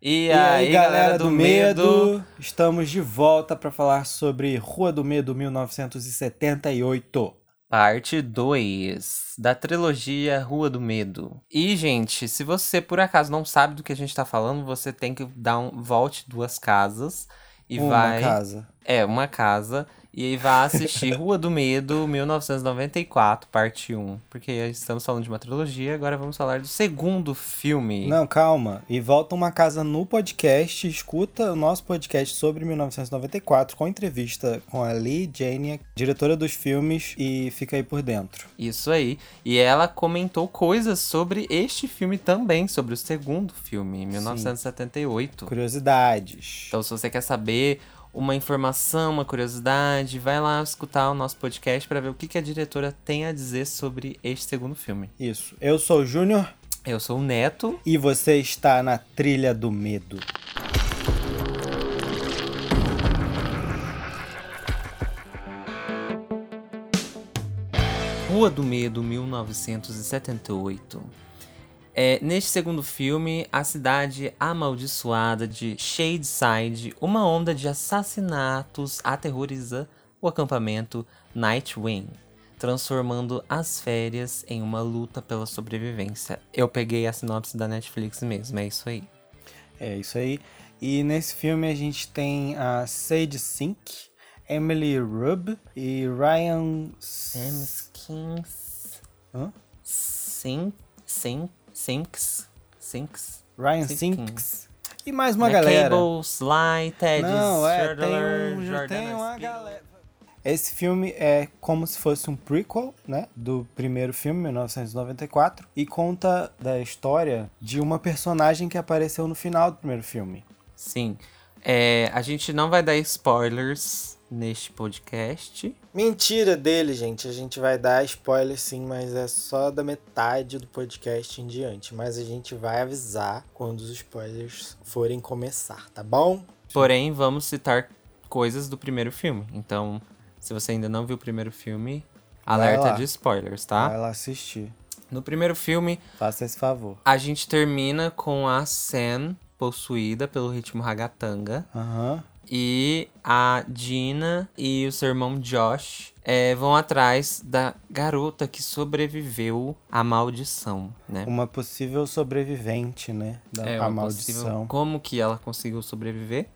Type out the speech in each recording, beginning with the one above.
E, E aí, galera do medo, estamos de volta para falar sobre Rua do Medo 1978. Parte 2 da trilogia Rua do Medo. E, gente, se você por acaso não sabe do que a gente tá falando, você tem que dar um volte duas casas e Uma vai. casa. É, uma casa. E aí vai assistir Rua do Medo 1994, parte 1. Porque estamos falando de uma trilogia, agora vamos falar do segundo filme. Não, calma. E volta uma casa no podcast, escuta o nosso podcast sobre 1994 com entrevista com a Lee Janiak, diretora dos filmes, e fica aí por dentro. Isso aí. E ela comentou coisas sobre este filme também, sobre o segundo filme, 1978. Curiosidades. Então, se você quer saber uma informação, uma curiosidade, vai lá escutar o nosso podcast para ver o que, que a diretora tem a dizer sobre este segundo filme. Isso. Eu sou o Júnior Eu sou o Neto. e você está na trilha do medo. Rua do Medo, 1978. É, neste segundo filme, a cidade amaldiçoada de Shadeside, uma onda de assassinatos aterroriza o acampamento Nightwing, transformando as férias em uma luta pela sobrevivência. Eu peguei a sinopse da Netflix mesmo, é isso aí. É isso aí. E nesse filme a gente tem a Sage Sink, Emily Rubb e Ryan. Sam Skins. Hã? Sim, sim, Sinks. Sinks. Ryan. Sinks. E mais uma Né, galera. Cable, Sly, Ted, Não, é, tem, Schroeder, um, Jordan tem uma galera. Esse filme é como se fosse um prequel, né, do primeiro filme, 1994, e conta da história de uma personagem que apareceu no final do primeiro filme. Sim. É, a gente não vai dar spoilers neste podcast. Mentira dele, gente. A gente vai dar spoiler sim, mas é só da metade do podcast em diante. Mas a gente vai avisar quando os spoilers forem começar, tá bom? Porém, vamos citar coisas do primeiro filme. Então, se você ainda não viu o primeiro filme, alerta de spoilers, tá? Vai lá assistir. No primeiro filme, Faça esse favor. a gente termina com a Sam possuída pelo ritmo ragatanga. Aham. E a Dina e o seu irmão Josh é, vão atrás da garota que sobreviveu à maldição, né? Uma possível sobrevivente, né? Da É, maldição. possível- Como que ela conseguiu sobreviver?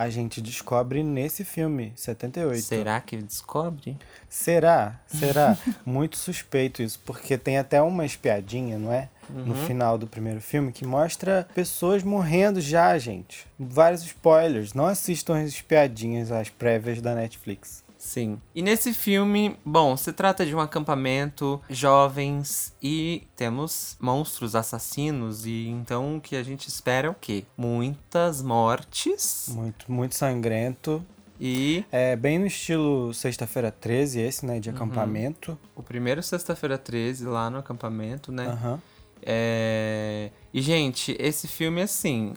A gente descobre nesse filme, 78. Será que descobre? Será? Será? Muito suspeito isso, porque tem até uma espiadinha, não é? No Uhum. final do primeiro filme, que mostra pessoas morrendo já, gente. Vários spoilers. Não assistam as espiadinhas, as prévias da Netflix. Sim. E nesse filme, bom, se trata de um acampamento, jovens e temos monstros assassinos e então o que a gente espera é o quê? Muitas mortes Muito, muito sangrento. e É bem no estilo Sexta-feira 13, esse, né? Uhum. De acampamento. o primeiro sexta-feira 13 lá no acampamento, né? Aham. É... E, gente, esse filme, assim,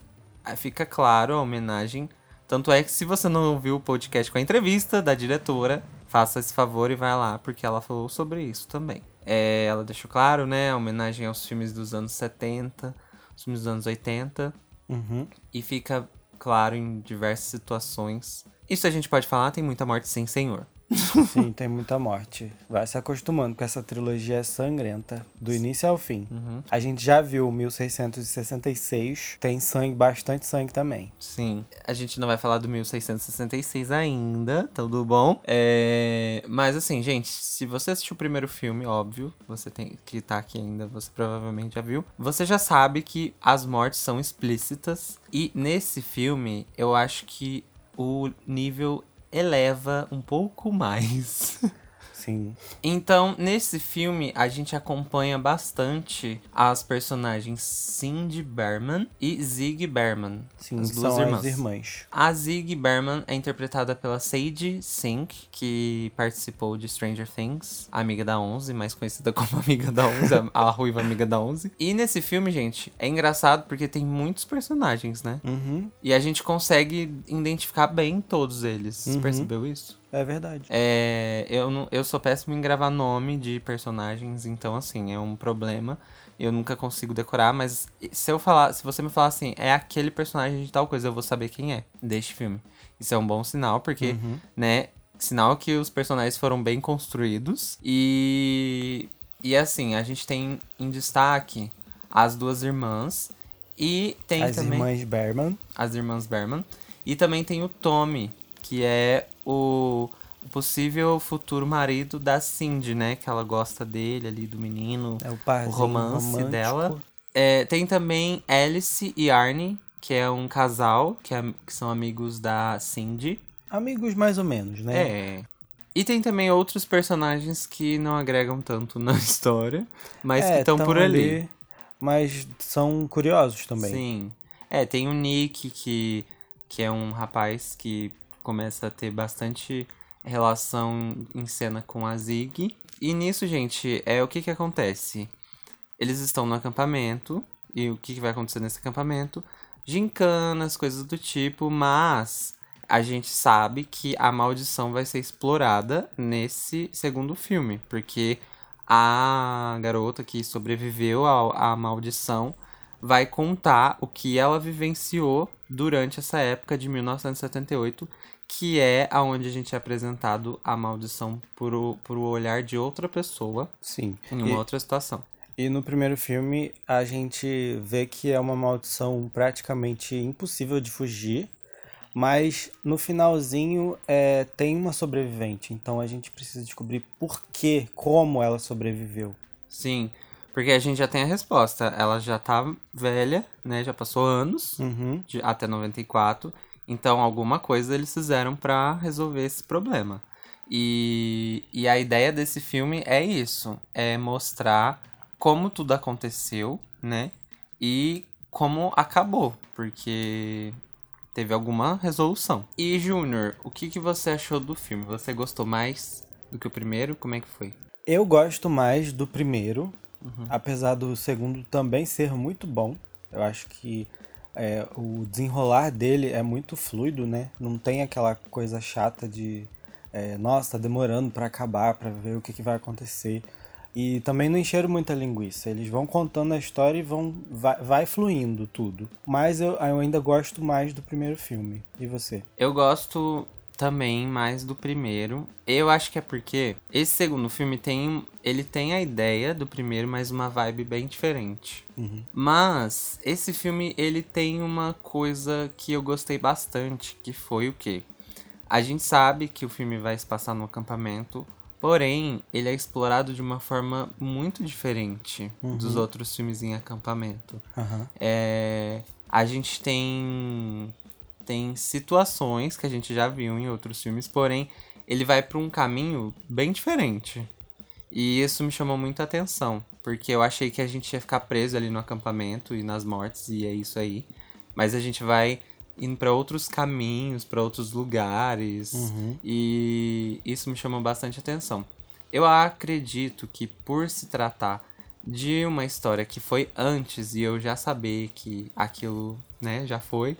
fica claro a homenagem. Tanto é que se você não ouviu o podcast com a entrevista da diretora, faça esse favor e vai lá, porque ela falou sobre isso também. É, ela deixou claro, né, homenagem aos filmes dos anos 70, os filmes dos anos 80, Uhum. e fica claro em diversas situações. Isso a gente pode falar, tem muita morte sem senhor. Sim, tem muita morte. Vai se acostumando com essa trilogia é sangrenta, do início ao fim. Uhum. A gente já viu 1666, tem sangue, bastante sangue também. Sim, a gente não vai falar do 1666 ainda, tudo bom? É... Mas assim, gente, se você assistiu o primeiro filme, óbvio, você tem que tá aqui ainda, você provavelmente já viu. Você já sabe que as mortes são explícitas e nesse filme eu acho que o nível eleva um pouco mais. Sim. Então, nesse filme, a gente acompanha bastante as personagens Cindy Berman e Zig Berman. Sim, as duas são irmãs. as irmãs. A Zig Berman é interpretada pela Sage Sink, que participou de Stranger Things, amiga da 11, mais conhecida como amiga da 11, a, ruiva amiga da 11. E nesse filme, gente, é engraçado porque tem muitos personagens, né? Uhum, E a gente consegue identificar bem todos eles. Você Uhum. percebeu isso? É verdade. É, eu, não, eu sou péssimo em gravar nome de personagens, então, assim, é um problema. Eu nunca consigo decorar, mas se eu falar, se você me falar assim, é aquele personagem de tal coisa, eu vou saber quem é deste filme. Isso é um bom sinal, porque, Uhum. né, sinal que os personagens foram bem construídos. E e assim, a gente tem em destaque as duas irmãs e tem As também irmãs Berman. as irmãs Berman. E também tem o Tommy, que é o, possível futuro marido da Cindy, né? Que ela gosta dele ali, do menino. É o o romance romântico. dela. É, tem também Alice e Arnie, que é um casal, que, é- que são amigos da Cindy. Amigos mais ou menos, né? É. E tem também outros personagens que não agregam tanto na história, mas que É, estão tão por ali. Mas são curiosos também. Sim. É, tem o Nick, que, que é um rapaz que começa a ter bastante relação em cena com a Zig. E nisso, gente, é o que que acontece? Eles estão no acampamento, e o que, que vai acontecer nesse acampamento? Gincanas, coisas do tipo, mas a gente sabe que a maldição vai ser explorada nesse segundo filme, porque a garota que sobreviveu ao- à maldição vai contar o que ela vivenciou durante essa época de 1978, que é aonde a gente é apresentado a maldição por o, por o olhar de outra pessoa Sim. em uma E- outra situação. E no primeiro filme a gente vê que é uma maldição praticamente impossível de fugir, mas no finalzinho é, tem uma sobrevivente, então a gente precisa descobrir por que, como ela sobreviveu. Sim, porque a gente já tem a resposta. Ela já tá velha, né? Já passou anos, Uhum. de, até 94. Então, alguma coisa eles fizeram pra resolver esse problema. E, e a ideia desse filme é isso: é mostrar como tudo aconteceu, né? E como acabou, porque teve alguma resolução. E, Júnior, o que, que você achou do filme? Você gostou mais do que o primeiro? Como é que foi? Eu gosto mais do primeiro, apesar do segundo também ser muito bom. Eu acho que é, o desenrolar dele é muito fluido, né? Não tem aquela coisa chata de, é, nossa, tá demorando pra acabar, pra ver o que, que vai acontecer. E também não encheram muita linguiça. Eles vão contando a história e vão vai, vai fluindo tudo. Mas eu, eu ainda gosto mais do primeiro filme. E você? Eu gosto também mais do primeiro. Eu acho que é porque esse segundo filme tem. Ele tem a ideia do primeiro, mas uma vibe bem diferente. Mas esse filme ele tem uma coisa que eu gostei bastante, que foi o quê? A gente sabe que o filme vai se passar no acampamento, porém ele é explorado de uma forma muito diferente dos outros filmes em acampamento. Aham. É, a gente tem tem situações que a gente já viu em outros filmes, porém ele vai para um caminho bem diferente. E isso me chamou muita atenção, porque eu achei que a gente ia ficar preso ali no acampamento e nas mortes e é isso aí. Mas a gente vai indo para outros caminhos, para outros lugares, e isso me chamou bastante atenção. Eu acredito que por se tratar de uma história que foi antes e eu já saber que aquilo, né, já foi,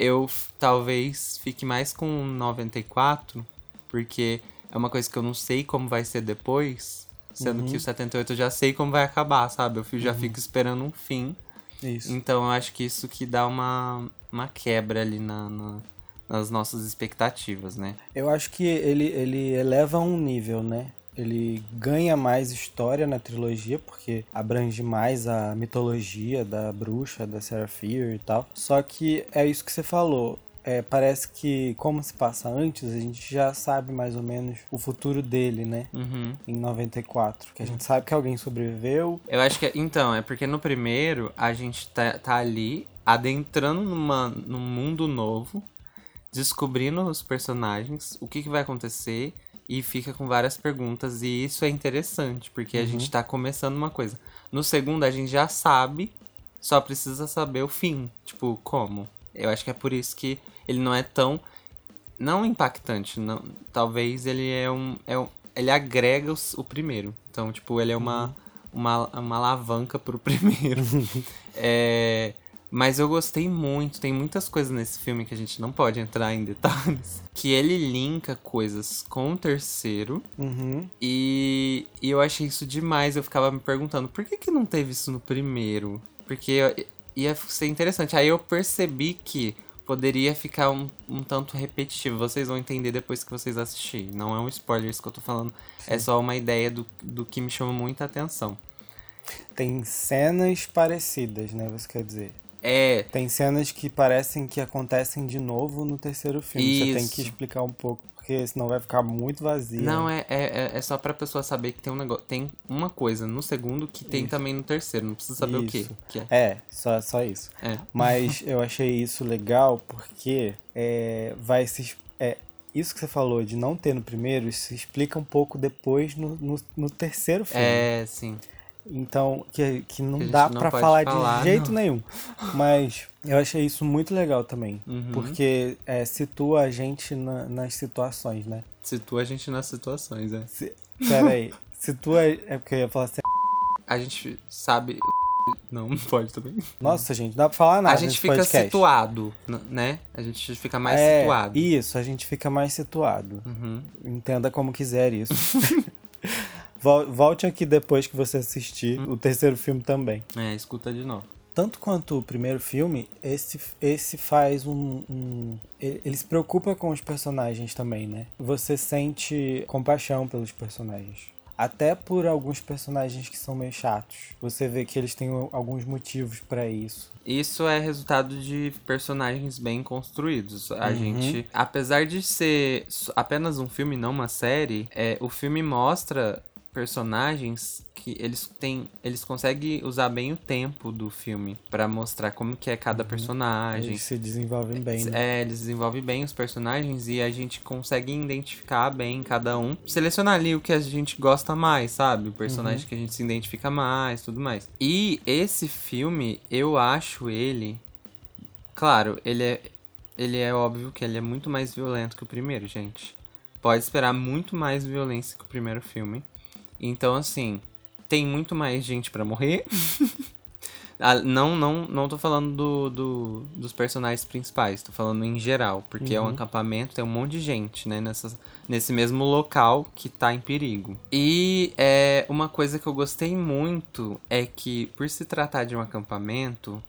eu talvez fique mais com 94, porque é uma coisa que eu não sei como vai ser depois, sendo que o 78 eu já sei como vai acabar, sabe? Eu já fico esperando um fim. Isso. Então eu acho que isso que dá uma, uma quebra ali na, na- nas nossas expectativas, né? Eu acho que ele, ele eleva um nível, né? Ele ganha mais história na trilogia, porque abrange mais a mitologia da bruxa, da Seraphir e tal. Só que é isso que você falou. É, parece que, como se passa antes, a gente já sabe mais ou menos o futuro dele, né? Uhum. Em 94. Que a gente sabe que alguém sobreviveu. Eu acho que. Então, é porque no primeiro a gente tá, tá ali adentrando numa, num mundo novo, descobrindo os personagens, o que, que vai acontecer, e fica com várias perguntas. E isso é interessante, porque a gente tá começando uma coisa. No segundo, a gente já sabe, só precisa saber o fim. Tipo, como? Eu acho que é por isso que ele não é tão. Não impactante, não. Talvez ele é um. É um ele agrega os- o primeiro. Então, tipo, ele é uma, uma, uma alavanca pro primeiro. É, Mas eu gostei muito, tem muitas coisas nesse filme que a gente não pode entrar em detalhes. Que ele linka coisas com o terceiro. Uhum. E, e eu achei isso demais. Eu ficava me perguntando, por que, que não teve isso no primeiro? Porque ia ser interessante. Aí eu percebi que poderia ficar um, um tanto repetitivo. Vocês vão entender depois que vocês assistirem. Não é um spoiler isso que eu tô falando. É Sim. É só uma ideia do, do que me chama muita atenção. Tem cenas parecidas, né? Você quer dizer? É. Tem cenas que parecem que acontecem de novo no terceiro filme. Isso. Você tem que explicar um pouco, porque senão vai ficar muito vazio. Não, é, é, é só pra pessoa saber que tem um negócio. Tem uma coisa no segundo que tem isso. também no terceiro. Não precisa saber isso. o que, que é. É, só, só isso. É. Mas eu achei isso legal porque é, vai se. É, isso que você falou de não ter no primeiro, isso se explica um pouco depois no, no, no terceiro filme. É, sim. Então, que, que não que dá para falar, falar, de jeito não. nenhum. Mas eu achei isso muito legal também. Uhum. Porque é, situa a gente na, nas situações, né? Situa a gente nas situações, é. Se, pera aí. situa. É porque eu ia falar assim. A gente sabe. Não, não pode também. Nossa, gente, não dá pra falar nada. A gente fica podcast. situado, né? A gente fica mais é, situado. Isso, a gente fica mais situado. Uhum. Entenda como quiser isso. Volte aqui depois que você assistir hum. o terceiro filme também. É, escuta de novo. Tanto quanto o primeiro filme, esse, esse faz um, um. Ele se preocupa com os personagens também, né? Você sente compaixão pelos personagens. Até por alguns personagens que são meio chatos. Você vê que eles têm alguns motivos para isso. Isso é resultado de personagens bem construídos. A uhum. gente, apesar de ser apenas um filme, não uma série, é, o filme mostra personagens que eles têm eles conseguem usar bem o tempo do filme para mostrar como que é cada uhum. personagem eles se desenvolvem bem né? é eles desenvolvem bem os personagens e a gente consegue identificar bem cada um selecionar ali o que a gente gosta mais sabe o personagem uhum. que a gente se identifica mais tudo mais e esse filme eu acho ele claro ele é ele é óbvio que ele é muito mais violento que o primeiro gente pode esperar muito mais violência que o primeiro filme então, assim, tem muito mais gente para morrer. ah, não, não, não tô falando do, do, dos personagens principais, tô falando em geral, porque uhum. é um uhum. acampamento, tem um monte de gente, né, nessa, nesse mesmo local que tá em perigo. E é, uma coisa que eu gostei muito é que, por se tratar de um acampamento,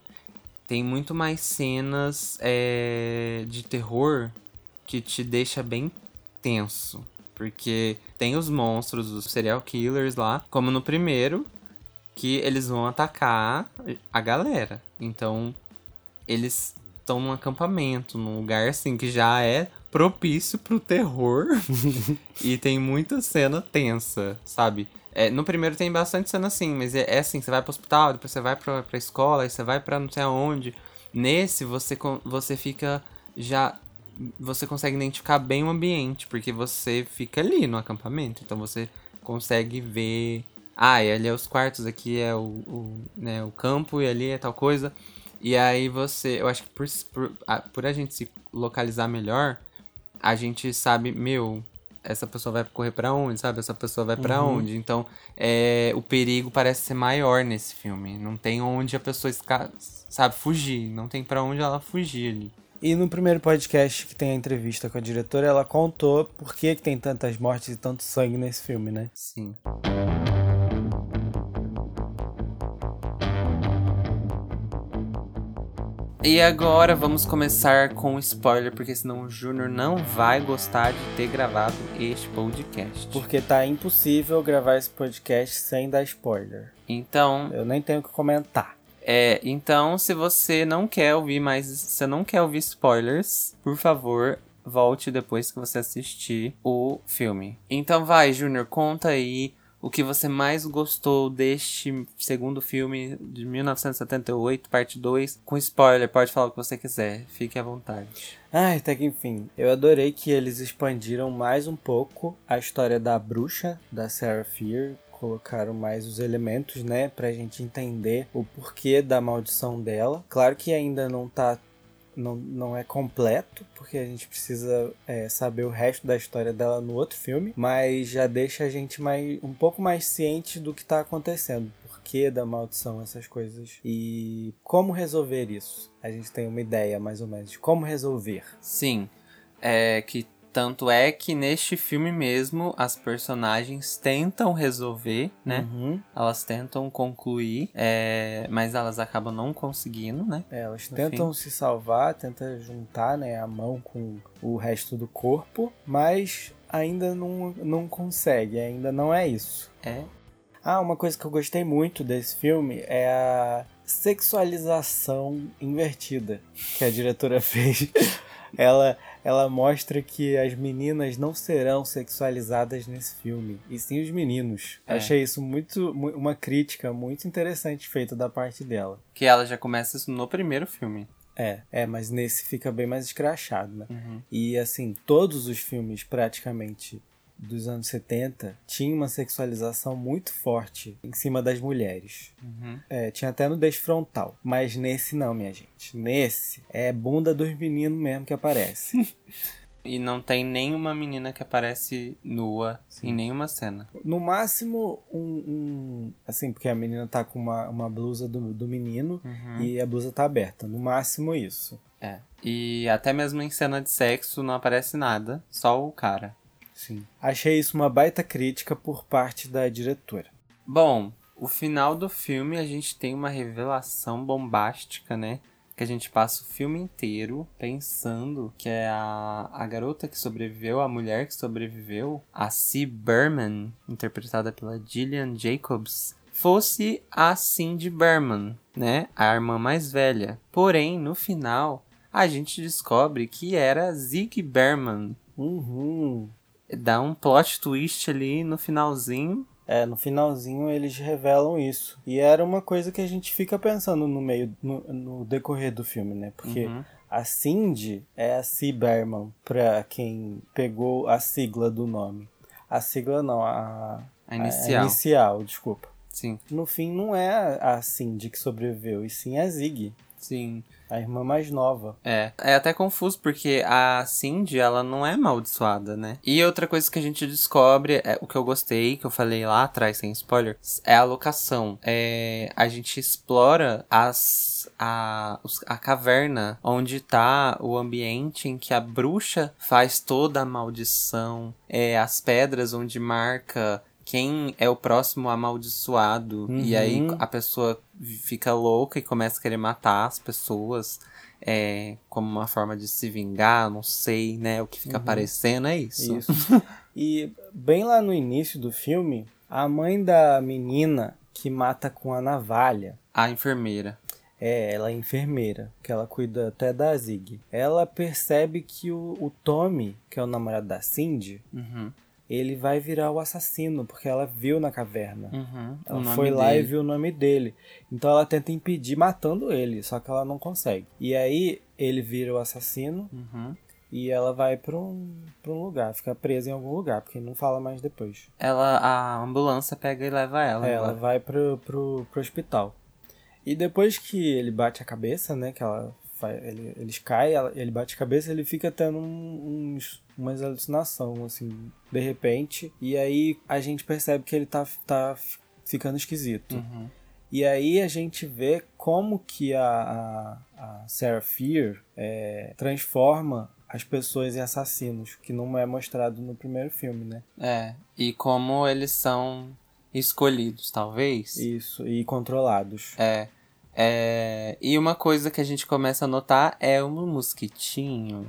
tem muito mais cenas é, de terror que te deixa bem tenso. Porque tem os monstros, os serial killers lá, como no primeiro, que eles vão atacar a galera. Então, eles estão num acampamento, num lugar assim que já é propício pro terror. e tem muita cena tensa, sabe? É, no primeiro tem bastante cena assim, mas é, é, assim, você vai pro hospital, depois você vai pra, pra escola, aí você vai pra não sei aonde. Nesse, você, você fica já você consegue identificar bem o ambiente, porque você fica ali no acampamento, então você consegue ver. Ah, e ali é os quartos, aqui é o, o, né, o campo e ali é tal coisa. E aí você. Eu acho que por, por, por a gente se localizar melhor, a gente sabe, meu, essa pessoa vai correr para onde, sabe? Essa pessoa vai para uhum. onde. Então, é, o perigo parece ser maior nesse filme. Não tem onde a pessoa, sabe, fugir. Não tem para onde ela fugir ali. E no primeiro podcast que tem a entrevista com a diretora, ela contou por que, que tem tantas mortes e tanto sangue nesse filme, né? Sim. E agora vamos começar com spoiler, porque senão o Júnior não vai gostar de ter gravado este podcast. Porque tá impossível gravar esse podcast sem dar spoiler. Então. Eu nem tenho o que comentar. É, então, se você não quer ouvir mais, se não quer ouvir spoilers, por favor, volte depois que você assistir o filme. Então vai, Júnior, conta aí o que você mais gostou deste segundo filme de 1978, parte 2, com spoiler, pode falar o que você quiser, fique à vontade. Ai, até que enfim, eu adorei que eles expandiram mais um pouco a história da bruxa, da Sarah Fear, colocaram mais os elementos, né, pra gente entender o porquê da maldição dela. Claro que ainda não tá não, não é completo, porque a gente precisa é, saber o resto da história dela no outro filme, mas já deixa a gente mais, um pouco mais ciente do que está acontecendo porquê da maldição, essas coisas. E como resolver isso? A gente tem uma ideia, mais ou menos, de como resolver. Sim. É que tanto é que neste filme mesmo as personagens tentam resolver, né? Uhum. Elas tentam concluir, é, mas elas acabam não conseguindo, né? É, elas No tentam se salvar, tentam juntar né, a mão com o resto do corpo, mas ainda não, não consegue, ainda não é isso. É. Ah, uma coisa que eu gostei muito desse filme é a sexualização invertida que a diretora fez. ela, ela mostra que as meninas não serão sexualizadas nesse filme, e sim os meninos. É. Achei isso muito mu- uma crítica muito interessante feita da parte dela. Que ela já começa isso no primeiro filme. É, é, mas nesse fica bem mais escrachado, né? Uhum. E assim, todos os filmes praticamente dos anos 70 tinham uma sexualização muito forte em cima das mulheres. Uhum. É, tinha até no Desfrontal. Mas nesse não, minha gente. Nesse é bunda dos meninos mesmo que aparece. E não tem nenhuma menina que aparece nua em nenhuma cena. no máximo, um, um- Assim, porque a menina tá com uma, uma blusa do, do menino Uhum. e a blusa tá aberta. No máximo isso. É. E até mesmo em cena de sexo não aparece nada, só o cara. Sim. Achei isso uma baita crítica por parte da diretora. Bom, o final do filme a gente tem uma revelação bombástica, né? Que a gente passa o filme inteiro pensando que é a, a garota que sobreviveu, a mulher que sobreviveu, a C. Berman, interpretada pela Gillian Jacobs, fosse a Cindy Berman, né? A irmã mais velha. Porém, no final, a gente descobre que era Zig Berman. Uhum. Dá um plot twist ali no finalzinho. É, no finalzinho eles revelam isso. E era uma coisa que a gente fica pensando no meio, no, no decorrer do filme, né? Porque Uhum. a Cindy é a C. Berman, pra quem pegou a sigla do nome. A sigla não, a, A inicial. a inicial, desculpa. Sim, No fim, não é a a Cindy que sobreviveu, e sim a Zig, sim. A irmã mais nova. É, é até confuso porque a Cindy, ela não é amaldiçoada, né? E outra coisa que a gente descobre, é o que eu gostei, que eu falei lá atrás sem spoiler, é a locação. É, a gente explora as, a, a caverna onde tá o ambiente em que a bruxa faz toda a maldição, é, as pedras onde marca quem é o próximo amaldiçoado. E aí Uhum. a pessoa fica louca e começa a querer matar as pessoas é, como uma forma de se vingar, não sei, né? O que fica aparecendo é isso. Isso. e bem lá no início do filme, a mãe da menina que mata com a navalha, A enfermeira. é, ela é enfermeira, que ela cuida até da Zig. Ela percebe que o, o Tommy, que é o namorado da Cindy, Uhum, ele vai virar o assassino, porque ela viu na caverna. uhum. Ela foi lá e dele. viu o nome dele. Então ela tenta impedir matando ele, só que ela não consegue. E aí ele vira o assassino Uhum. e ela vai pra um, pra um lugar, fica presa em algum lugar, porque não fala mais depois. Ela, a ambulância pega e leva ela. É, ela vai pro, pro, pro hospital. E depois que ele bate a cabeça, né, que ela ele, eles caem, ele bate a cabeça, ele fica tendo um- uns, umas alucinações, assim, de repente. E aí a gente percebe que ele tá, tá ficando esquisito. Uhum. E aí a gente vê como que a, a, a Sarah Fear é, transforma as pessoas em assassinos, que não é mostrado no primeiro filme, né? É, e como eles são escolhidos, talvez. Isso, e controlados. É, é. E uma coisa que a gente começa a notar é um mosquitinho.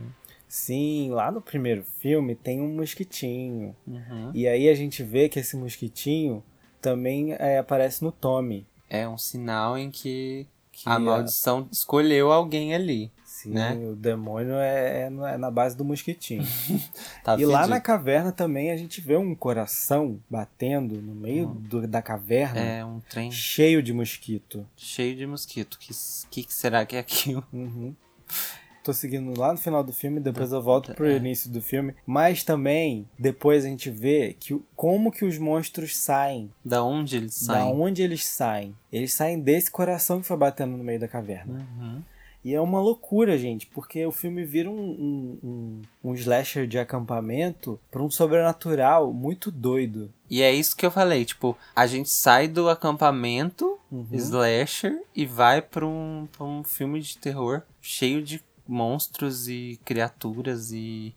Sim, lá no primeiro filme tem um mosquitinho. Uhum. E aí a gente vê que esse mosquitinho também é, aparece no Tommy. É um sinal em que, Que a maldição escolheu alguém ali. Sim, né? o demônio é, é é na base do mosquitinho. Tá e lá fedido. na caverna também a gente vê um coração batendo no meio do- da caverna, É um trem cheio de mosquito. cheio de mosquito. Que, que, que será que é aquilo? Uhum. Tô seguindo lá no final do filme, depois eu volto pro É. início do filme. Mas também, depois a gente vê que, como que os monstros saem. Da onde eles Da saem? onde eles saem. Eles saem desse coração que foi batendo no meio da caverna. Uhum. E é uma loucura, gente, porque o filme vira um, um, um, um slasher de acampamento pra um sobrenatural muito doido. E é isso que eu falei, tipo, a gente sai do acampamento uhum. slasher e vai pra um, pra um filme de terror cheio de monstros e criaturas e,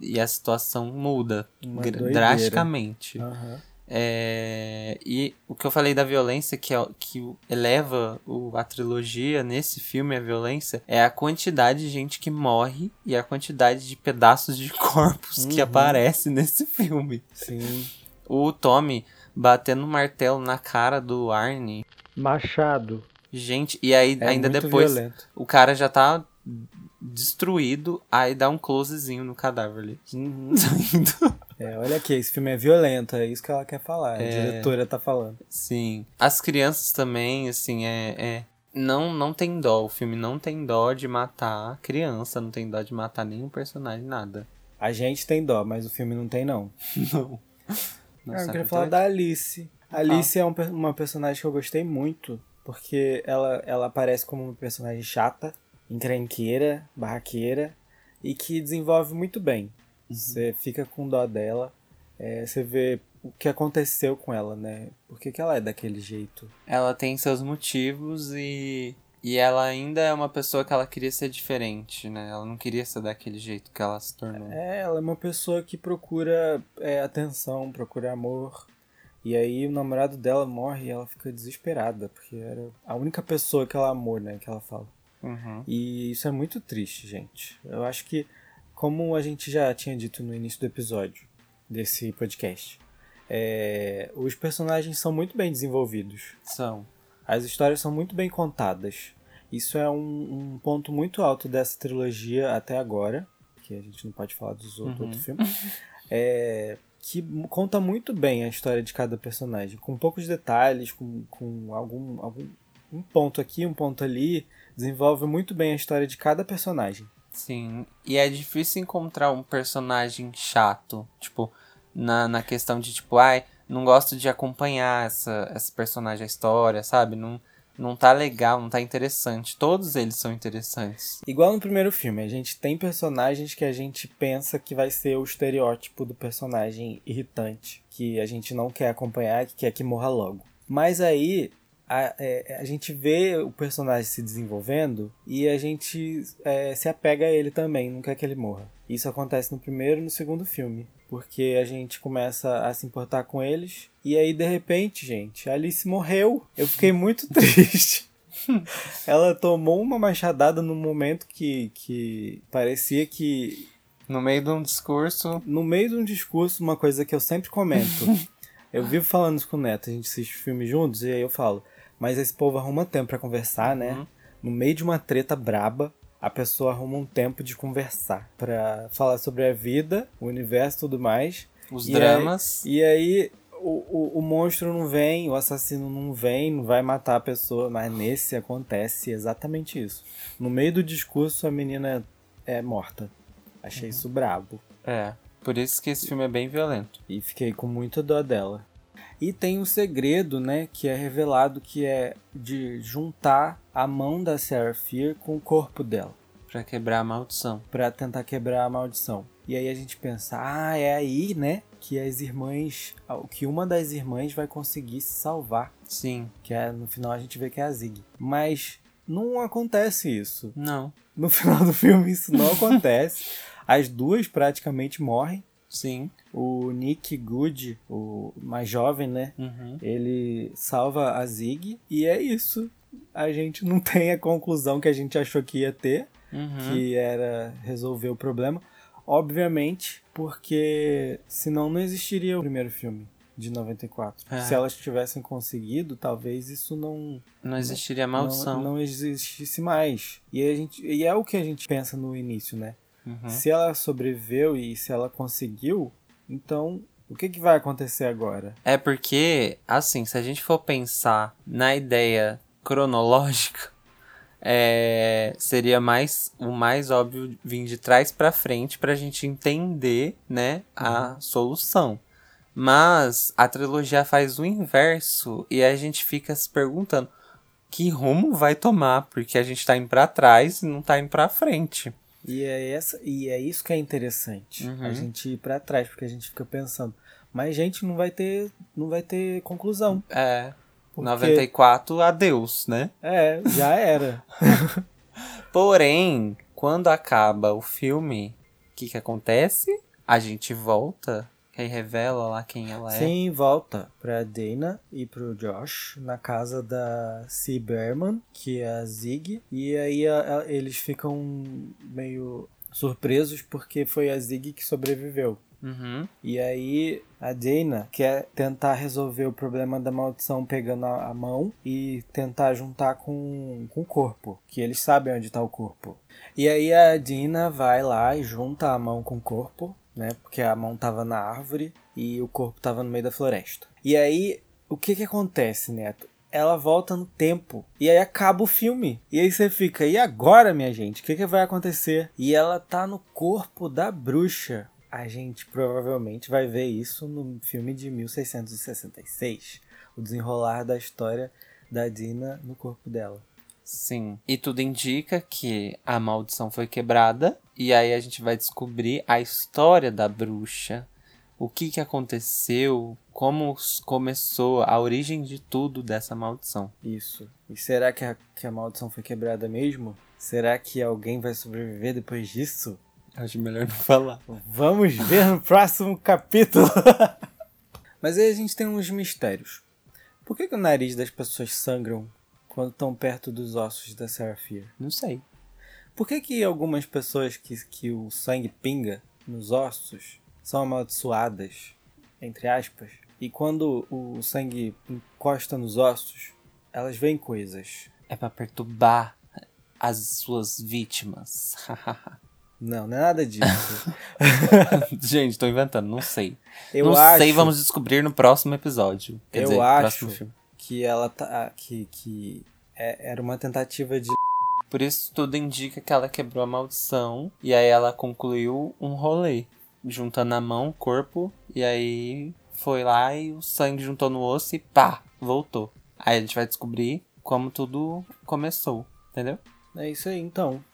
e a situação muda drasticamente. Uhum. É, e o que eu falei da violência, que, é, que eleva o, a trilogia nesse filme, a violência, é a quantidade de gente que morre e a quantidade de pedaços de corpos uhum. que aparece nesse filme. Sim. O Tommy batendo um martelo na cara do Arnie. Machado. Gente, e aí é ainda depois violento. o cara já tá destruído, aí dá um closezinho no cadáver ali. Uhum. é, olha aqui, esse filme é violento, é isso que ela quer falar, é... a diretora tá falando. Sim. As crianças também, assim, é, é. Não, não tem dó, o filme não tem dó de matar criança, não tem dó de matar nenhum personagem, nada. A gente tem dó, mas o filme não tem, não. não. não eu queria falar da Alice. A Alice ah. é um, uma personagem que eu gostei muito, porque ela, ela aparece como uma personagem chata, encrenqueira, barraqueira e que desenvolve muito bem. Uhum. Você fica com dó dela, é, você vê o que aconteceu com ela, né? Por que, que ela é daquele jeito? Ela tem seus motivos e, e ela ainda é uma pessoa que ela queria ser diferente, né? Ela não queria ser daquele jeito que ela se tornou. É, ela é uma pessoa que procura é, atenção, procura amor. E aí o namorado dela morre e ela fica desesperada, porque era a única pessoa que ela amou, né? Que ela fala. Uhum. E isso é muito triste, gente. Eu acho que, como a gente já tinha dito no início do episódio desse podcast, é, os personagens são muito bem desenvolvidos. São. As histórias são muito bem contadas. Isso é um, um ponto muito alto dessa trilogia até agora, que a gente não pode falar dos outros, uhum. outros filmes. É, que conta muito bem a história de cada personagem, com poucos detalhes, com, com algum, algum um ponto aqui, um ponto ali, desenvolve muito bem a história de cada personagem. Sim, e é difícil encontrar um personagem chato, tipo, na, na questão de, tipo, ai, não gosto de acompanhar essa, essa personagem, a história, sabe? Não, não tá legal, não tá interessante. Todos eles são interessantes. Igual no primeiro filme, a gente tem personagens que a gente pensa que vai ser o estereótipo do personagem irritante, que a gente não quer acompanhar, que quer que morra logo. Mas aí a, é, a gente vê o personagem se desenvolvendo e a gente é, se apega a ele também, não quer que ele morra. Isso acontece no primeiro e no segundo filme. Porque a gente começa a se importar com eles. E aí, de repente, gente, a Alice morreu. Eu fiquei muito triste. Ela tomou uma machadada no momento que, que parecia que. No meio de um discurso. No meio de um discurso, uma coisa que eu sempre comento. eu vivo falando isso com o Neto, a gente assiste filme juntos, e aí eu falo. Mas esse povo arruma tempo para conversar, né? Uhum. No meio de uma treta braba, a pessoa arruma um tempo de conversar para falar sobre a vida, o universo e tudo mais. Os e dramas. Aí, e aí o, o, o, monstro não vem, o assassino não vem, não vai matar a pessoa, mas nesse acontece exatamente isso. No meio do discurso, a menina é morta. Achei uhum. isso brabo. É, por isso que esse filme é bem violento. E fiquei com muita dó dela. E tem um segredo, né, que é revelado que é de juntar a mão da Sarah Fear com o corpo dela. Para quebrar a maldição. Para tentar quebrar a maldição. E aí a gente pensa, ah, é aí, né, que as irmãs, que uma das irmãs vai conseguir se salvar. Sim. Que é no final a gente vê que é a Zig. Mas não acontece isso. Não. No final do filme isso não acontece. As duas praticamente morrem. Sim. O Nick Good, o mais jovem, né? Uhum. Ele salva a Zig e é isso. A gente não tem a conclusão que a gente achou que ia ter, uhum. que era resolver o problema. Obviamente, porque senão não existiria o primeiro filme de 94. É. Se elas tivessem conseguido, talvez isso não não existiria maldição. Não, não existisse mais. E a gente e é o que a gente pensa no início, né? Uhum. Se ela sobreviveu e se ela conseguiu, então o que, que vai acontecer agora? É porque, assim, se a gente for pensar na ideia cronológica, é, seria mais o mais óbvio vir de trás para frente para a gente entender, né, a uhum. solução. Mas a trilogia faz o inverso e a gente fica se perguntando que rumo vai tomar, porque a gente tá indo para trás e não tá indo para frente. E é, essa, e é isso que é interessante. Uhum. A gente ir para trás, porque a gente fica pensando, mas gente não vai ter, não vai ter conclusão. É. Porque, 94, adeus, né? É, já era. Porém, quando acaba o filme, o que que acontece? A gente volta, aí revela lá quem ela é. Sim, volta pra Dana e pro Josh na casa da C. Berman, que é a Zig. E aí a- a- eles ficam meio surpresos porque foi a Zig que sobreviveu. Uhum. E aí a Dana quer tentar resolver o problema da maldição pegando a, a mão e tentar juntar com, com o corpo, que eles sabem onde está o corpo. E aí a Dina vai lá e junta a mão com o corpo, né? Porque a mão tava na árvore e o corpo tava no meio da floresta. E aí o que que acontece, Neto? Ela volta no tempo. E aí acaba o filme. E aí você fica, e agora, minha gente? O que, que vai acontecer? E ela tá no corpo da bruxa. A gente provavelmente vai ver isso no filme de 1666. O desenrolar da história da Dina no corpo dela. Sim. E tudo indica que a maldição foi quebrada. E aí a gente vai descobrir a história da bruxa. O que que aconteceu, como começou a origem de tudo dessa maldição. Isso. E será que a, que a maldição foi quebrada mesmo? Será que alguém vai sobreviver depois disso? Acho melhor não falar. Vamos ver no próximo capítulo. Mas aí a gente tem uns mistérios. Por que, que o nariz das pessoas sangram quando estão perto dos ossos da Seraphia? Não sei. Por que, que algumas pessoas que, que o sangue pinga nos ossos são amaldiçoadas, entre aspas, e quando o sangue encosta nos ossos, elas veem coisas? É pra perturbar as suas vítimas. Não, não é nada disso. Gente, tô inventando, não sei. Eu não acho sei, vamos descobrir no próximo episódio. Quer Eu dizer, acho- próximo filme. Que ela tá. que, que é- era uma tentativa de. Por isso tudo indica que ela quebrou a maldição e aí ela concluiu um rolê, juntando a mão, o corpo, e aí foi lá e o sangue juntou no osso e pá, voltou. Aí a gente vai descobrir como tudo começou, entendeu? É isso aí, então.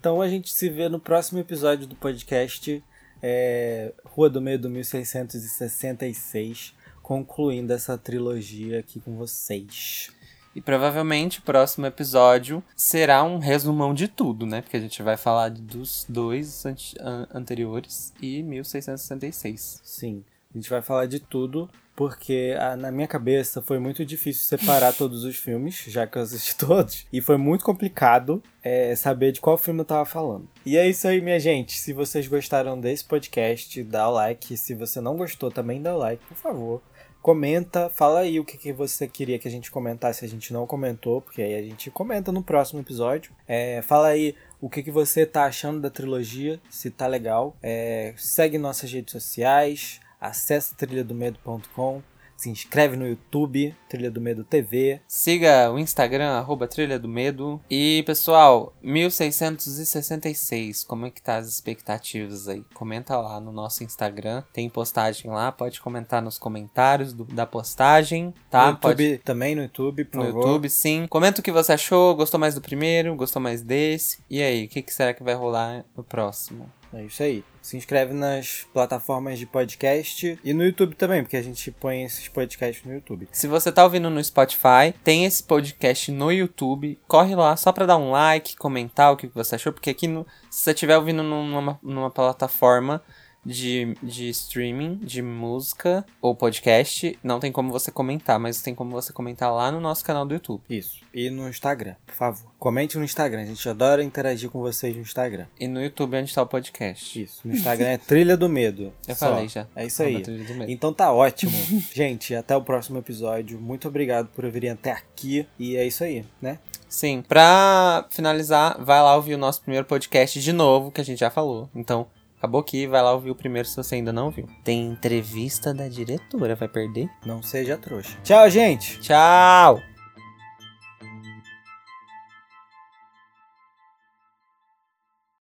Então a gente se vê no próximo episódio do podcast é, Rua do Meio do 1666, concluindo essa trilogia aqui com vocês. E provavelmente o próximo episódio será um resumão de tudo, né? Porque a gente vai falar dos dois an- anteriores e 1666. Sim, a gente vai falar de tudo, porque ah, na minha cabeça foi muito difícil separar todos os filmes, já que eu assisti todos, e foi muito complicado é, saber de qual filme eu tava falando. E é isso aí, minha gente. Se vocês gostaram desse podcast, dá o like. Se você não gostou, também dá o like, por favor. Comenta, fala aí o que, que você queria que a gente comentasse, a gente não comentou, porque aí a gente comenta no próximo episódio. É, fala aí o que, que você tá achando da trilogia, se tá legal. É, segue nossas redes sociais, acessa trilhadomedo.com, se inscreve no YouTube, Trilha do Medo TV. Siga o Instagram, arroba Trilha do Medo. E, pessoal, 1666, como é que tá as expectativas aí? Comenta lá no nosso Instagram, tem postagem lá, pode comentar nos comentários do- da postagem, tá? no YouTube Pode também, no YouTube, por no favor. YouTube, sim. Comenta o que você achou, gostou mais do primeiro, gostou mais desse. E aí, o que, que será que vai rolar no próximo? É isso aí. Se inscreve nas plataformas de podcast e no YouTube também, porque a gente põe esses podcasts no YouTube. Se você tá ouvindo no Spotify, tem esse podcast no YouTube. Corre lá só pra dar um like, comentar o que você achou, porque aqui no, se você estiver ouvindo numa, numa plataforma de, de streaming, de música ou podcast, não tem como você comentar, mas tem como você comentar lá no nosso canal do YouTube. Isso. E no Instagram, por favor. Comente no Instagram. A gente adora interagir com vocês no Instagram. E no YouTube é onde tá o podcast. Isso. No Instagram é Trilha do Medo. Eu Só. falei já. É isso aí. Então tá ótimo. gente, até o próximo episódio. Muito obrigado por virem até aqui. E é isso aí, né? Sim, pra finalizar, vai lá ouvir o nosso primeiro podcast de novo, que a gente já falou. Então, acabou aqui, vai lá ouvir o primeiro se você ainda não viu. Tem entrevista da diretora, vai perder? Não seja trouxa. Tchau, gente! Tchau!